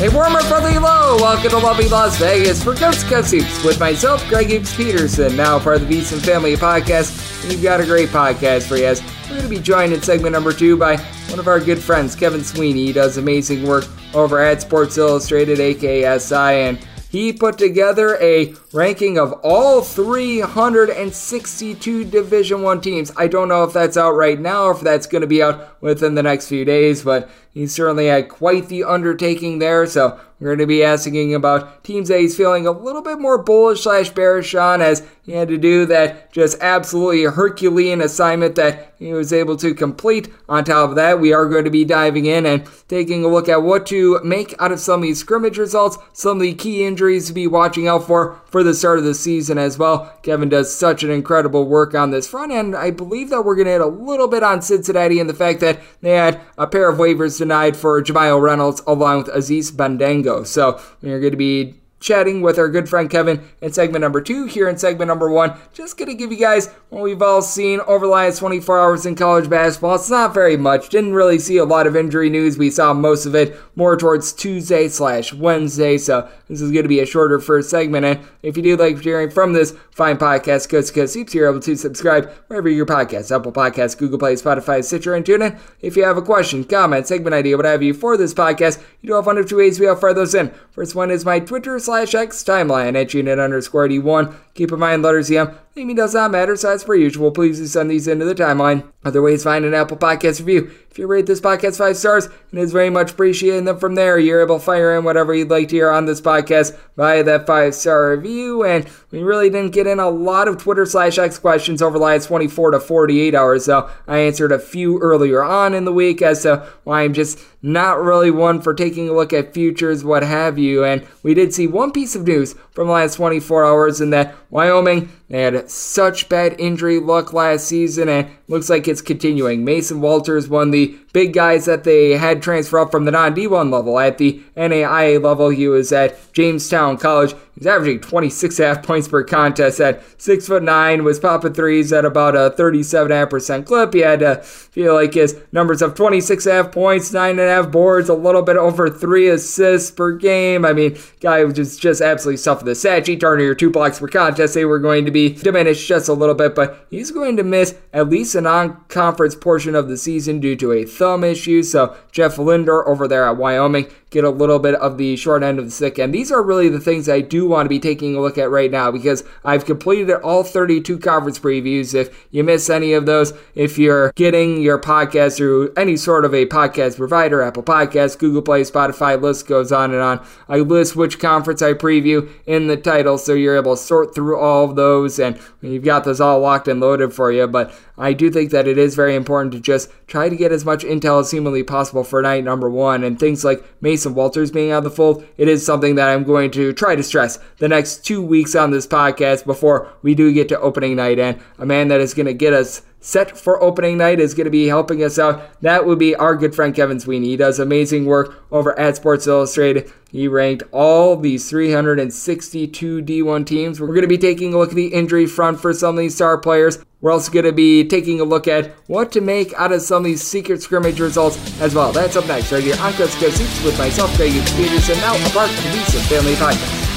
A warmer brotherly hello, welcome to lovely Las Vegas for to Hoops with myself, Greg Hoops Peterson, now part of the VSiN Family Podcast. And we've got a great podcast for you as we're going to be joined in segment number two by one of our good friends, Kevin Sweeney. He does amazing work over at Sports Illustrated, AKSI, and he put together a ranking of all 362 Division 1 teams. I don't know if that's out right now or if that's going to be out within the next few days, but he certainly had quite the undertaking there. So we're going to be asking about teams that he's feeling a little bit more bullish slash bearish on as he had to do that just absolutely Herculean assignment that he was able to complete. On top of that, we are going to be diving in and taking a look at what to make out of some of these scrimmage results, some of the key injuries to be watching out for for the start of the season as well. Kevin does such an incredible work on this front end. I believe that we're going to hit a little bit on Cincinnati and the fact that they had a pair of waivers denied for Jamile Reynolds along with Aziz Bandaogo. So we're going to be chatting with our good friend Kevin in segment number two. Here in segment number one, just going to give you guys what we've all seen over the last 24 hours in college basketball. It's not very much. Didn't really see a lot of injury news. We saw most of it more towards Tuesday slash Wednesday. So this is going to be a shorter first segment. And if you do like hearing from this fine podcast, Coast to Coast Hoops, you're able to subscribe wherever your podcast, Apple Podcasts, Google Play, Spotify, Stitcher, and TuneIn. If you have a question, comment, segment idea, what have you for this podcast, you do have one of two ways we fire those in. First one is my Twitter slash X timeline at unit underscore D1. Keep in mind, letters EM, naming does not matter, so as per usual, please send these into the timeline. Other ways, find an Apple Podcast review. If you rate this podcast five stars, it is very much appreciated. And then from there, you're able to fire in whatever you'd like to hear on this podcast via that five star review. And we really didn't get in a lot of Twitter slash X questions over the last 24 to 48 hours, so I answered a few earlier on in the week as to why I'm just not really one for taking a look at futures, what have you. And we did see one piece of news from the last 24 hours in that Wyoming, they had such bad injury luck last season, and looks like it's continuing. Mason Walters, one of the big guys that they had transfer up from the non D1 level. At the NAIA level, he was at Jamestown College. He's averaging 26 half points per contest at six foot nine, was popping threes at about a 37.5% clip. He had to feel like his numbers of 26 half points, nine and a half boards, a little bit over three assists per game. I mean, guy was just, just absolutely stuffing the Satchy Turner, your two blocks per contest. They were going to be diminished just a little bit, but he's going to miss at least a non conference portion of the season due to a thumb issue. So Jeff Linder over there at Wyoming get a little bit of the short end of the stick. And these are really the things I do want to be taking a look at right now because I've completed all 32 conference previews. If you miss any of those, if you're getting your podcast through any sort of a podcast provider, Apple Podcasts, Google Play, Spotify, list goes on and on. I list which conference I preview in the title so you're able to sort through all of those and you've got those all locked and loaded for you. But I do think that it is very important to just try to get as much intel as humanly possible for night number one and things like Mason Walters being out of the fold. It is something that I'm going to try to stress the next two weeks on this podcast before we do get to opening night. And a man that is going to get us set for opening night is going to be helping us out. That would be our good friend Kevin Sweeney. He does amazing work over at Sports Illustrated. He ranked all these 362 D1 teams. We're going to be taking a look at the injury front for some of these star players. We're also going to be taking a look at what to make out of some of these secret scrimmage results as well. That's up next right here on Coast Seats with myself, Greg Peterson, now a part of the VSiN Family Podcast.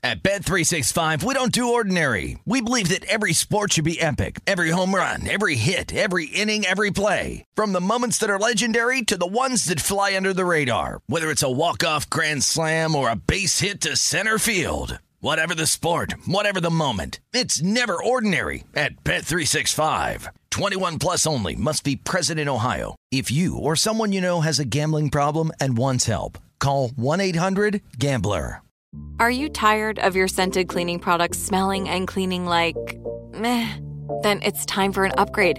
At Bet 365, we don't do ordinary. We believe that every sport should be epic. Every home run, every hit, every inning, every play. From the moments that are legendary to the ones that fly under the radar. Whether it's a walk-off grand slam or a base hit to center field. Whatever the sport, whatever the moment. It's never ordinary at Bet365. 21 plus only must be present in Ohio. If you or someone you know has a gambling problem and wants help, call 1-800-GAMBLER. Are you tired of your scented cleaning products smelling and cleaning like meh? Then it's time for an upgrade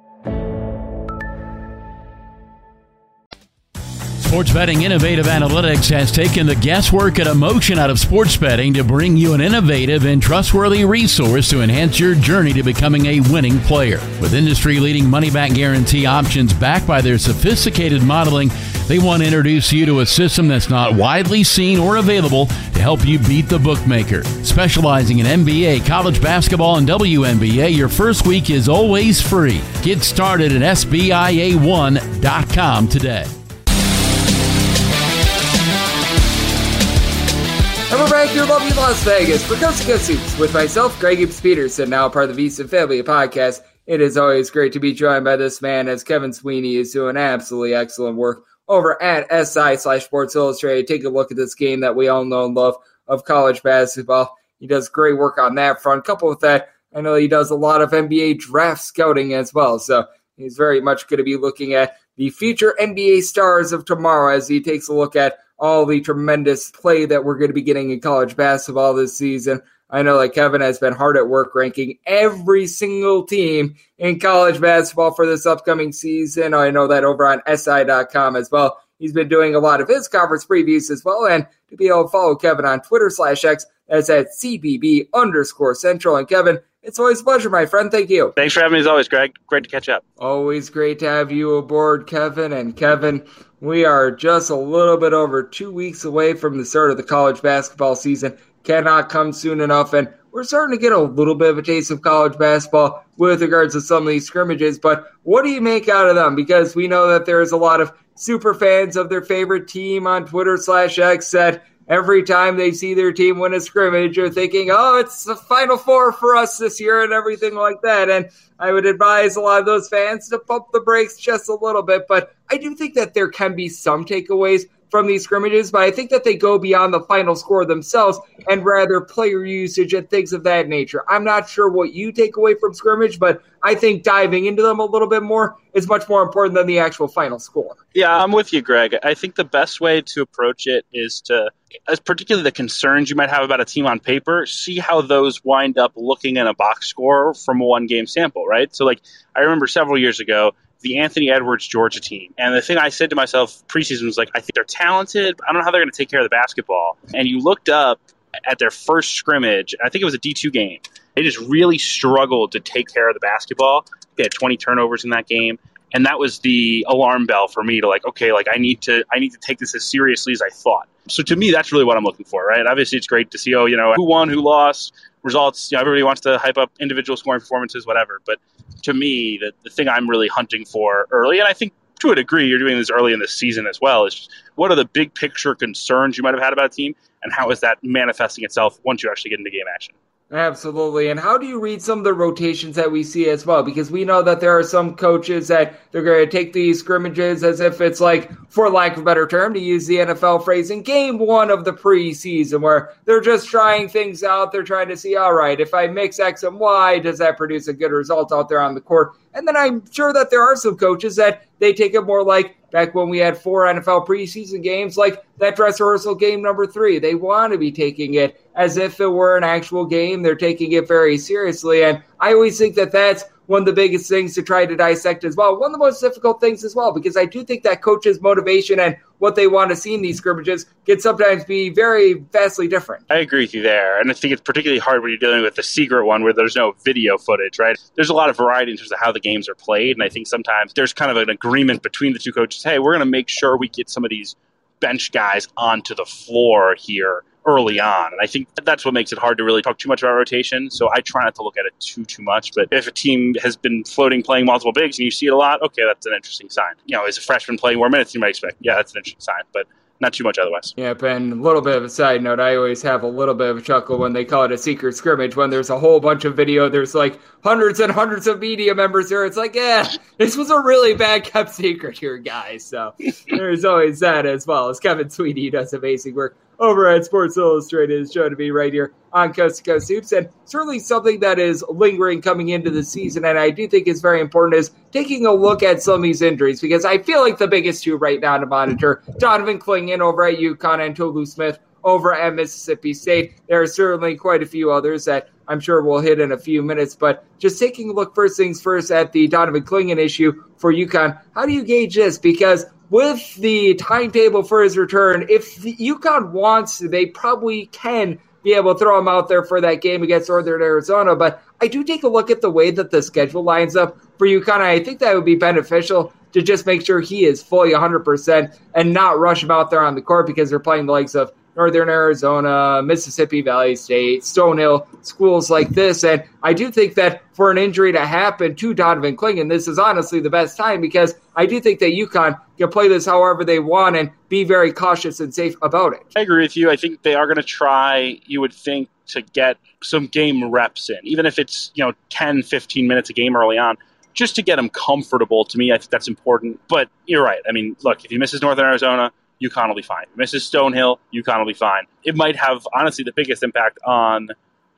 Sports Betting Innovative Analytics has taken the guesswork and emotion out of sports betting to bring you an innovative and trustworthy resource to enhance your journey to becoming a winning player. With industry leading money back guarantee options backed by their sophisticated modeling, they want to introduce you to a system that's not widely seen or available to help you beat the bookmaker. Specializing in NBA, college basketball, and WNBA, your first week is always free. Get started at SBIA1.com today. Back in lovely Las Vegas for Coast to Coast with myself, Greg Gibbs Peterson, now part of the VSiN Family Podcast. It is always great to be joined by this man as Kevin Sweeney is doing absolutely excellent work over at SI slash Sports Illustrated. Take a look at this game that we all know and love of college basketball. He does great work on that front. Couple with that, I know he does a lot of NBA draft scouting as well. So he's very much going to be looking at the future NBA stars of tomorrow as he takes a look at all the tremendous play that we're going to be getting in college basketball this season. I know that Kevin has been hard at work ranking every single team in college basketball for this upcoming season. I know that over on SI.com as well. He's been doing a lot of his conference previews as well. And to be able to follow Kevin on Twitter slash X, that's at CBB underscore central. And Kevin, it's always a pleasure, my friend. Thank you. Thanks for having me as always, Greg. Great to catch up. Always great to have you aboard, Kevin. And Kevin, we are just a little bit over two weeks away from the start of the college basketball season. Cannot come soon enough. And we're starting to get a little bit of a taste of college basketball with regards to some of these scrimmages. But what do you make out of them? Because we know that there's a lot of super fans of their favorite team on Twitter slash X that every time they see their team win a scrimmage are thinking, oh, it's the final four for us this year and everything like that. And I would advise a lot of those fans to pump the brakes just a little bit. But I do think that there can be some takeaways from these scrimmages, but I think that they go beyond the final score themselves and rather player usage and things of that nature. I'm not sure what you take away from scrimmage, but I think diving into them a little bit more is much more important than the actual final score. Yeah, I'm with you, Greg. I think the best way to approach it is to, as particularly the concerns you might have about a team on paper, see how those wind up looking in a box score from a one game sample, right? So, like, I remember several years ago, the Anthony Edwards Georgia team. And the thing I said to myself preseason was like, I think they're talented. But I don't know how they're going to take care of the basketball. And you looked up at their first scrimmage, I think it was a D2 game. They just really struggled to take care of the basketball. They had 20 turnovers in that game. And that was the alarm bell for me to like, okay, like I need to, I need to take this as seriously as I thought. So to me, that's really what I'm looking for, right? Obviously, it's great to see, oh, you know, who won, who lost, results. You know, everybody wants to hype up individual scoring performances, whatever. But to me, the, the thing I'm really hunting for early, and I think to a degree you're doing this early in the season as well, is what are the big picture concerns you might have had about a team, and how is that manifesting itself once you actually get into game action? Absolutely. And how do you read some of the rotations that we see as well? Because we know that there are some coaches that they're going to take these scrimmages as if it's like, for lack of a better term, to use the NFL phrasing, game one of the preseason, where they're just trying things out. They're trying to see, all right, if I mix X and Y, does that produce a good result out there on the court? And then I'm sure that there are some coaches that they take it more like back when we had four NFL preseason games, like that dress rehearsal game number three. They want to be taking it as if it were an actual game. They're taking it very seriously. And I always think that that's one of the biggest things to try to dissect as well. One of the most difficult things as well, because I do think that coaches' motivation and what they want to see in these scrimmages can sometimes be very vastly different. I agree with you there. And I think it's particularly hard when you're dealing with the secret one where there's no video footage, right? There's a lot of variety in terms of how the games are played. And I think sometimes there's kind of an agreement between the two coaches hey, we're going to make sure we get some of these bench guys onto the floor here early on. And I think that's what makes it hard to really talk too much about rotation. So I try not to look at it too, too much. But if a team has been floating playing multiple bigs and you see it a lot, okay, that's an interesting sign. You know, is a freshman playing more minutes than you might expect? Yeah, that's an interesting sign. But not too much otherwise. Yep, and a little bit of a side note, I always have a little bit of a chuckle when they call it a secret scrimmage when there's a whole bunch of video. There's like hundreds and hundreds of media members here. It's like, yeah, this was a really bad kept secret here, guys. So there's always that as well as Kevin Sweeney does amazing work over at Sports Illustrated is shown to be right here on Coast to Coast Hoops. And certainly something that is lingering coming into the season, and I do think is very important, is taking a look at some of these injuries because I feel like the biggest two right now to monitor Donovan Clingan over at UConn and Tolu Smith over at Mississippi State. There are certainly quite a few others that I'm sure we'll hit in a few minutes, but just taking a look first things first at the Donovan Clingan issue for UConn. How do you gauge this? Because with the timetable for his return, if UConn wants they probably can be able to throw him out there for that game against Northern Arizona. But I do take a look at the way that the schedule lines up for UConn. I think that would be beneficial to just make sure he is fully 100% and not rush him out there on the court because they're playing the likes of Northern Arizona, Mississippi Valley State, Stonehill, schools like this. And I do think that for an injury to happen to Donovan Clingan, this is honestly the best time because I do think that UConn can play this however they want and be very cautious and safe about it. I agree with you. I think they are going to try, you would think, to get some game reps in, even if it's, you know, 10, 15 minutes a game early on just to get him comfortable to me. I think that's important. But you're right. I mean, look, if he misses Northern Arizona, UConn will be fine. Mrs. Stonehill, UConn will be fine. It might have, honestly, the biggest impact on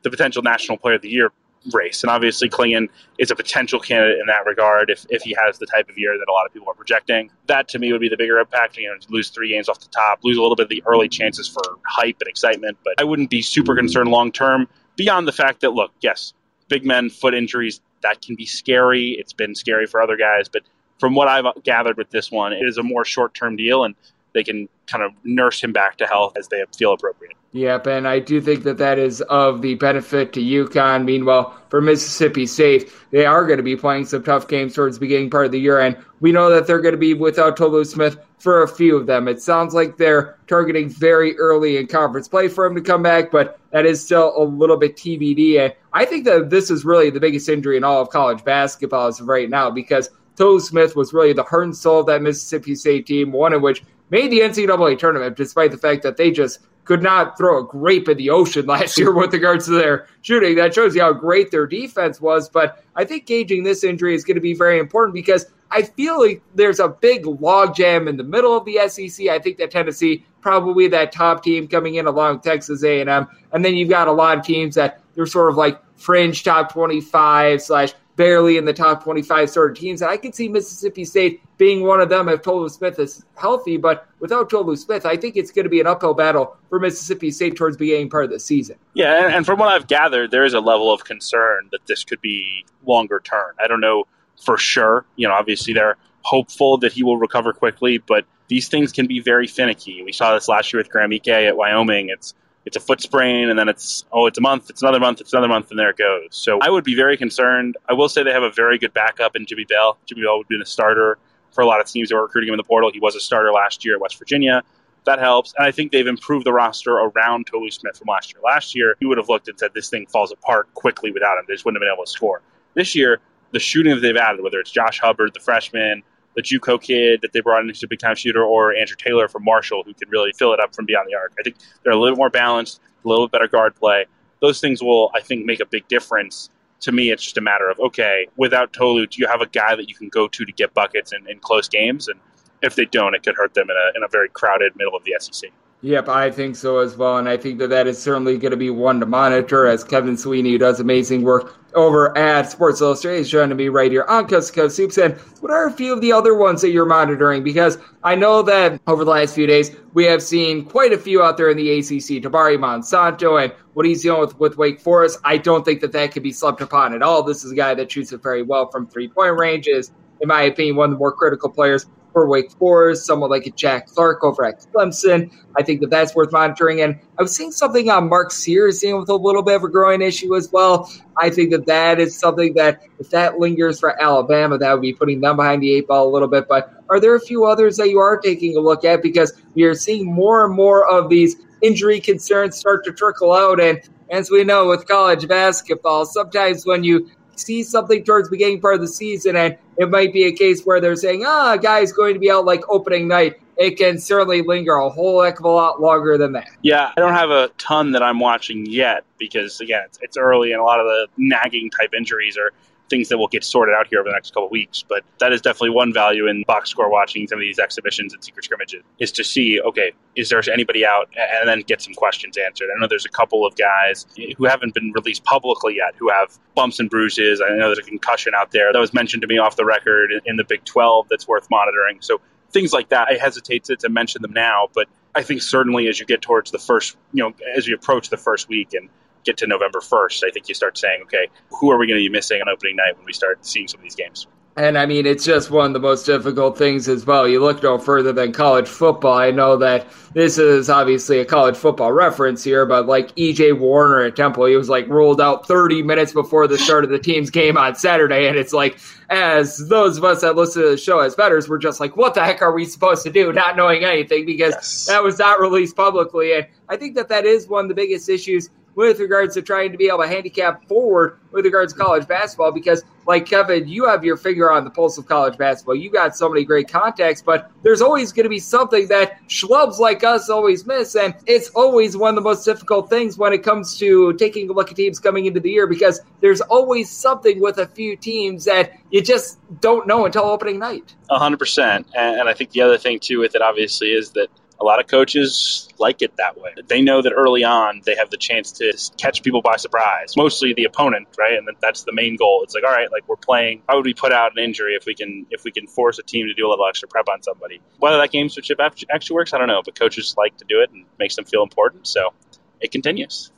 the potential National Player of the Year race. And obviously, Clingan is a potential candidate in that regard if, if he has the type of year that a lot of people are projecting. That, to me, would be the bigger impact. You know, lose three games off the top, lose a little bit of the early chances for hype and excitement. But I wouldn't be super concerned long term beyond the fact that, look, yes, big men, foot injuries, that can be scary. It's been scary for other guys. But from what I've gathered with this one, it is a more short term deal. And they can kind of nurse him back to health as they feel appropriate. Yep, and I do think that that is of the benefit to UConn. Meanwhile, for Mississippi State, they are going to be playing some tough games towards the beginning part of the year, and we know that they're going to be without Tolu Smith for a few of them. It sounds like they're targeting very early in conference play for him to come back, but that is still a little bit TBD. And I think that this is really the biggest injury in all of college basketball as of right now because Tolu Smith was really the heart and soul of that Mississippi State team, one in which made the NCAA tournament despite the fact that they just could not throw a grape in the ocean last year with regards to their shooting. That shows you how great their defense was. But I think gauging this injury is going to be very important because I feel like there's a big logjam in the middle of the SEC. I think that Tennessee probably that top team coming in along Texas A&M, and then you've got a lot of teams that they're sort of like fringe top 25 slash barely in the top 25 sort of teams. And I can see Mississippi State being one of them if Tolu Smith is healthy. But without Tolu Smith, I think it's going to be an uphill battle for Mississippi State towards beginning part of the season. Yeah, and, and from what I've gathered, there is a level of concern that this could be longer term. I don't know for sure. You know, obviously they're hopeful that he will recover quickly, but these things can be very finicky. We saw this last year with Graham Ike at Wyoming. It's it's a foot sprain, and then it's oh, it's a month, it's another month, it's another month, and there it goes. So I would be very concerned. I will say they have a very good backup in Jimmy Bell. Jimmy Bell would be a starter for a lot of teams that were recruiting him in the portal. He was a starter last year at West Virginia. That helps, and I think they've improved the roster around Tolu Smith from last year. Last year, you would have looked and said this thing falls apart quickly without him. They just wouldn't have been able to score. This year, the shooting that they've added, whether it's Josh Hubbard, the freshman, the JUCO kid that they brought in who's a big time shooter, or Andrew Taylor from Marshall who can really fill it up from beyond the arc. I think they're a little more balanced, a little bit better guard play. Those things will, I think, make a big difference. To me, it's just a matter of okay, without Tolu, do you have a guy that you can go to to get buckets in, in close games? And if they don't, it could hurt them in a, in a very crowded middle of the SEC. Yep, I think so as well. And I think that that is certainly going to be one to monitor as Kevin Sweeney does amazing work over at Sports Illustrated. Joining me right here on Coast to Coast Hoops. And what are a few of the other ones that you're monitoring? Because I know that over the last few days, we have seen quite a few out there in the ACC. Damari Monsanto and what he's dealing with with Wake Forest. I don't think that that could be slept upon at all. This is a guy that shoots it very well from three point ranges. In my opinion, one of the more critical players for Wake Forest, someone like a Jack Clark over at Clemson. I think that that's worth monitoring. And I was seeing something on Mark Sears dealing with a little bit of a growing issue as well. I think that that is something that if that lingers for Alabama, that would be putting them behind the eight ball a little bit. But are there a few others that you are taking a look at because we are seeing more and more of these injury concerns start to trickle out and as we know with college basketball, sometimes when you see something towards the beginning part of the season, and it might be a case where they're saying, ah, a guy's going to be out like opening night. It can certainly linger a whole heck of a lot longer than that. Yeah, I don't have a ton that I'm watching yet because, again, it's, it's early and a lot of the nagging type injuries are things that will get sorted out here over the next couple weeks. But that is definitely one value in box score watching some of these exhibitions and secret scrimmages is to see, okay, is there anybody out and then get some questions answered. I know there's a couple of guys who haven't been released publicly yet who have bumps and bruises. I know there's a concussion out there that was mentioned to me off the record in the Big 12 that's worth monitoring. So things like that, I hesitate to, to mention them now, but I think certainly as you get towards the first, you know, as you approach the first week and get to November 1st, I think you start saying, okay, who are we going to be missing on opening night when we start seeing some of these games? And I mean, it's just one of the most difficult things as well. You look no further than college football. I know that this is obviously a college football reference here, but like EJ Warner at Temple, he was like ruled out 30 minutes before the start of the team's game on Saturday. And it's like, as those of us that listen to the show as betters, we're just like, what the heck are we supposed to do? Not knowing anything because yes. that was not released publicly. And I think that that is one of the biggest issues with regards to trying to be able to handicap forward with regards to college basketball because like Kevin, you have your finger on the pulse of college basketball. You got so many great contacts, but there's always going to be something that schlubs like us always miss. And it's always one of the most difficult things when it comes to taking a look at teams coming into the year because there's always something with a few teams that you just don't know until opening night. 100%. And I think the other thing, too, with it obviously is that a lot of coaches like it that way. They know that early on they have the chance to catch people by surprise, mostly the opponent, right? And that's the main goal. It's like, all right, like we're playing. How would we put out an injury if we can if we can force a team to do a little extra prep on somebody? Whether that gamesmanship actually works, I don't know, but coaches like to do it and makes them feel important. So it continues.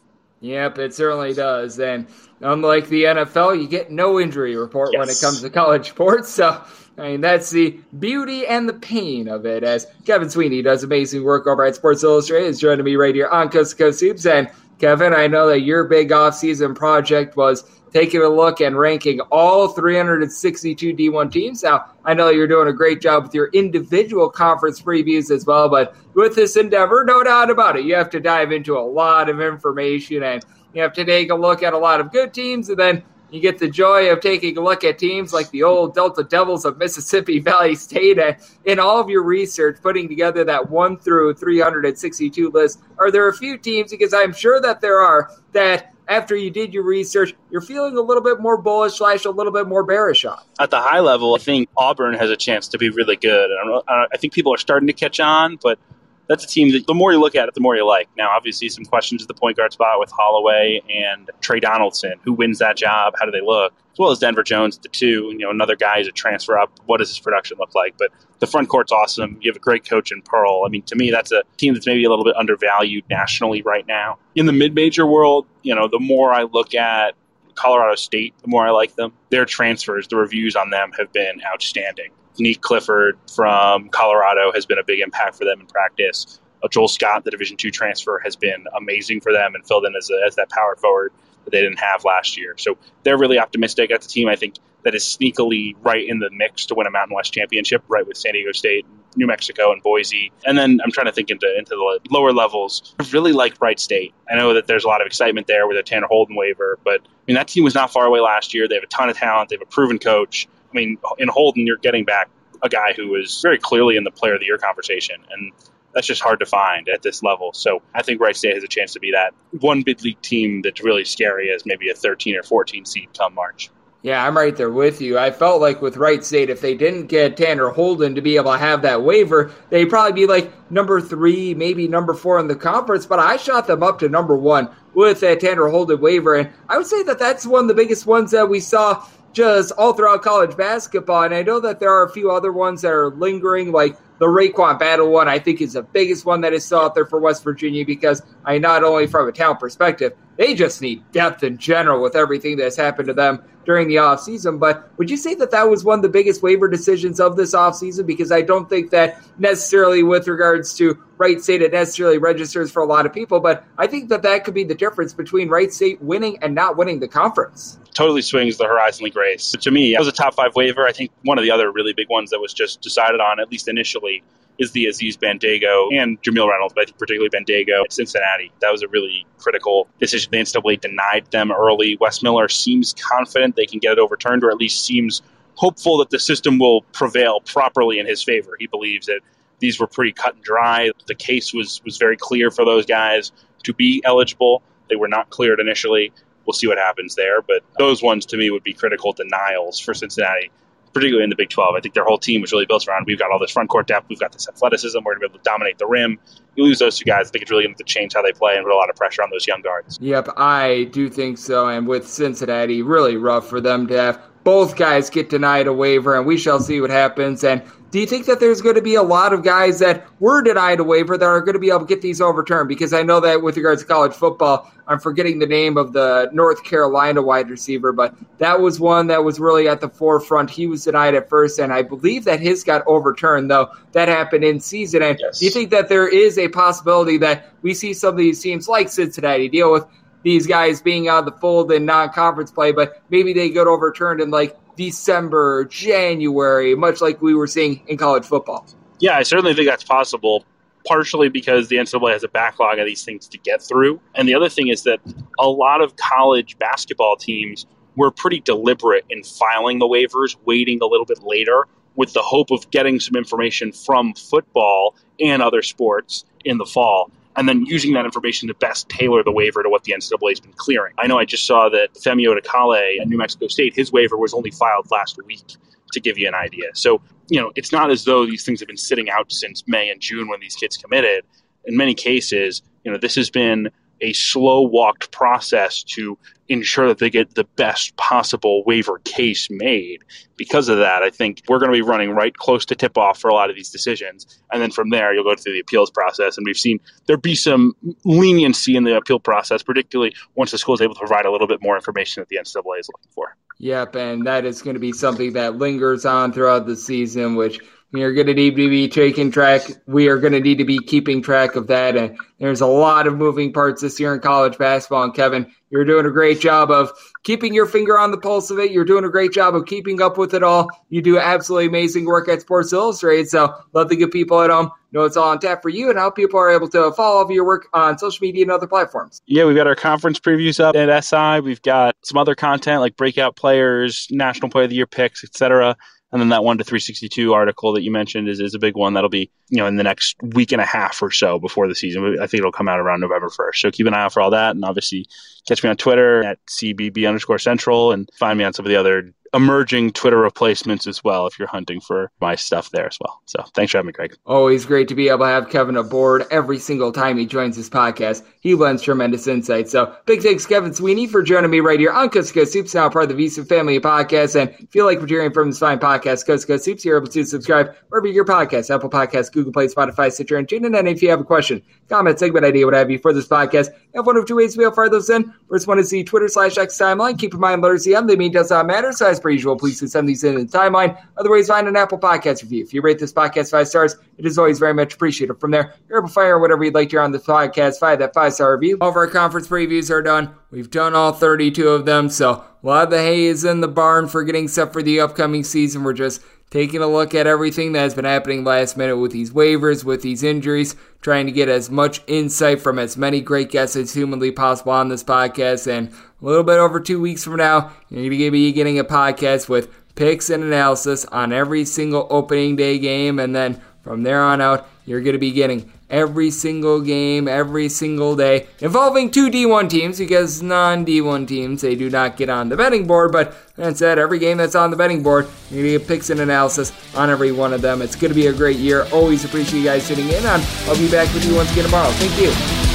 Yep, it certainly does. And unlike the NFL, you get no injury report yes. when it comes to college sports. So I mean, that's the beauty and the pain of it. As Kevin Sweeney does amazing work over at Sports Illustrated, is joining me right here on Coast to Coast Hoops. And Kevin, I know that your big off-season project was taking a look and ranking all 362 D1 teams. Now, I know you're doing a great job with your individual conference previews as well, but with this endeavor, no doubt about it, you have to dive into a lot of information and you have to take a look at a lot of good teams and then you get the joy of taking a look at teams like the old Delta Devils of Mississippi Valley State and in all of your research, putting together that 1 through 362 list. Are there a few teams, because I'm sure that there are, that after you did your research, you're feeling a little bit more bullish slash a little bit more bearish on? At the high level, I think Auburn has a chance to be really good. I think people are starting to catch on, but – that's a team that the more you look at it, the more you like. Now, obviously, some questions at the point guard spot with Holloway and Tre Donaldson. Who wins that job? How do they look? As well as Denver Jones at the two. You know, another guy who's a transfer up. What does his production look like? But the front court's awesome. You have a great coach in Pearl. I mean, to me, that's a team that's maybe a little bit undervalued nationally right now. In the mid-major world, you know, the more I look at Colorado State, the more I like them. Their transfers, the reviews on them have been outstanding. Nique Clifford from Colorado has been a big impact for them in practice. Uh, Joel Scott, the Division two transfer, has been amazing for them and filled in as, a, as that power forward that they didn't have last year. So they're really optimistic. at the team I think that is sneakily right in the mix to win a Mountain West championship, right with San Diego State, New Mexico, and Boise. And then I'm trying to think into into the lower levels. I really like Wright State. I know that there's a lot of excitement there with a Tanner Holden waiver, but I mean that team was not far away last year. They have a ton of talent. They have a proven coach. I mean, in Holden, you're getting back a guy who is very clearly in the Player of the Year conversation, and that's just hard to find at this level. So I think Wright State has a chance to be that one big league team that's really scary as maybe a 13 or 14 seed come March. Yeah, I'm right there with you. I felt like with Wright State, if they didn't get Tanner Holden to be able to have that waiver, they'd probably be like number three, maybe number four in the conference. But I shot them up to number one with that Tanner Holden waiver. And I would say that that's one of the biggest ones that we saw just all throughout college basketball. And I know that there are a few other ones that are lingering, like the RaeQuan Battle one, I think is the biggest one that is still out there for West Virginia because I not only from a talent perspective, they just need depth in general with everything that's happened to them during the offseason. But would you say that that was one of the biggest waiver decisions of this offseason? Because I don't think that necessarily with regards to Wright State, it necessarily registers for a lot of people. But I think that that could be the difference between Wright State winning and not winning the conference. Totally swings the Horizon League race. To me, it was a top five waiver. I think one of the other really big ones that was just decided on, at least initially, is the Aziz Bandaogo and Jamile Reynolds, but particularly Bandaogo at Cincinnati. That was a really critical decision. The NCAA denied them early. Wes Miller seems confident they can get it overturned, or at least seems hopeful that the system will prevail properly in his favor. He believes that these were pretty cut and dry. The case was was very clear for those guys to be eligible. They were not cleared initially. We'll see what happens there, but those ones to me would be critical denials for Cincinnati particularly in the Big 12. I think their whole team was really built around we've got all this front court depth, we've got this athleticism, we're going to be able to dominate the rim. You lose those two guys, I think it's really going to change how they play and put a lot of pressure on those young guards. Yep, I do think so. And with Cincinnati, really rough for them to have both guys get denied a waiver, and we shall see what happens. And do you think that there's going to be a lot of guys that were denied a waiver that are going to be able to get these overturned? Because I know that with regards to college football, I'm forgetting the name of the North Carolina wide receiver, but that was one that was really at the forefront. He was denied at first, and I believe that his got overturned, though. That happened in season. And yes. do you think that there is a possibility that we see some of these teams like Cincinnati deal with these guys being out of the fold in non conference play, but maybe they get overturned in like December, January, much like we were seeing in college football. Yeah, I certainly think that's possible, partially because the NCAA has a backlog of these things to get through. And the other thing is that a lot of college basketball teams were pretty deliberate in filing the waivers, waiting a little bit later with the hope of getting some information from football and other sports in the fall and then using that information to best tailor the waiver to what the NCAA has been clearing. I know I just saw that Femi Odukale at New Mexico State, his waiver was only filed last week to give you an idea. So, you know, it's not as though these things have been sitting out since May and June when these kids committed. In many cases, you know, this has been a slow walked process to ensure that they get the best possible waiver case made. Because of that, I think we're going to be running right close to tip off for a lot of these decisions. And then from there, you'll go through the appeals process. And we've seen there be some leniency in the appeal process, particularly once the school is able to provide a little bit more information that the NCAA is looking for. Yep, and that is going to be something that lingers on throughout the season, which we are going to need to be taking track. We are going to need to be keeping track of that. And there's a lot of moving parts this year in college basketball. And Kevin, you're doing a great job of keeping your finger on the pulse of it. You're doing a great job of keeping up with it all. You do absolutely amazing work at Sports Illustrated. So love the good people at home know it's all on tap for you and how people are able to follow your work on social media and other platforms. Yeah, we've got our conference previews up at SI. We've got some other content like breakout players, national player of the year picks, etc. And then that one to 362 article that you mentioned is, is a big one that'll be, you know, in the next week and a half or so before the season. I think it'll come out around November 1st. So keep an eye out for all that. And obviously catch me on Twitter at CBB underscore central and find me on some of the other emerging Twitter replacements as well if you're hunting for my stuff there as well. So thanks for having me, Greg. Always great to be able to have Kevin aboard every single time he joins this podcast. He lends tremendous insight. So big thanks, Kevin Sweeney, for joining me right here on Coast Hoops, now part of the VSiN family Podcast. And if you like what you're hearing from this fine podcast, Coast Coast Hoops, you're able to subscribe wherever your podcast, Apple Podcasts, Google Play, Spotify, Stitcher, and TuneIn. And if you have a question, comment, segment idea, what have you for this podcast, you have one of two ways to able to fire those in. First one is the Twitter slash X timeline. Keep in mind, letters EM, they mean does not matter. So as per usual, please send these in the timeline. Otherwise, find an Apple Podcast review. If you rate this podcast five stars, it is always very much appreciated. From there, you're able to fire whatever you'd like to hear on this podcast. Five that five star review. All of our conference previews are done. We've done all 32 of them, so a lot of the hay is in the barn for getting set for the upcoming season. We're just taking a look at everything that has been happening last minute with these waivers, with these injuries, trying to get as much insight from as many great guests as humanly possible on this podcast. And a little bit over two weeks from now, you're going to be getting a podcast with picks and analysis on every single opening day game. And then from there on out, you're going to be getting every single game, every single day, involving two D1 teams because non D1 teams, they do not get on the betting board. But that said, every game that's on the betting board, you're going to get picks and analysis on every one of them. It's going to be a great year. Always appreciate you guys tuning in on. I'll be back with you once again tomorrow. Thank you.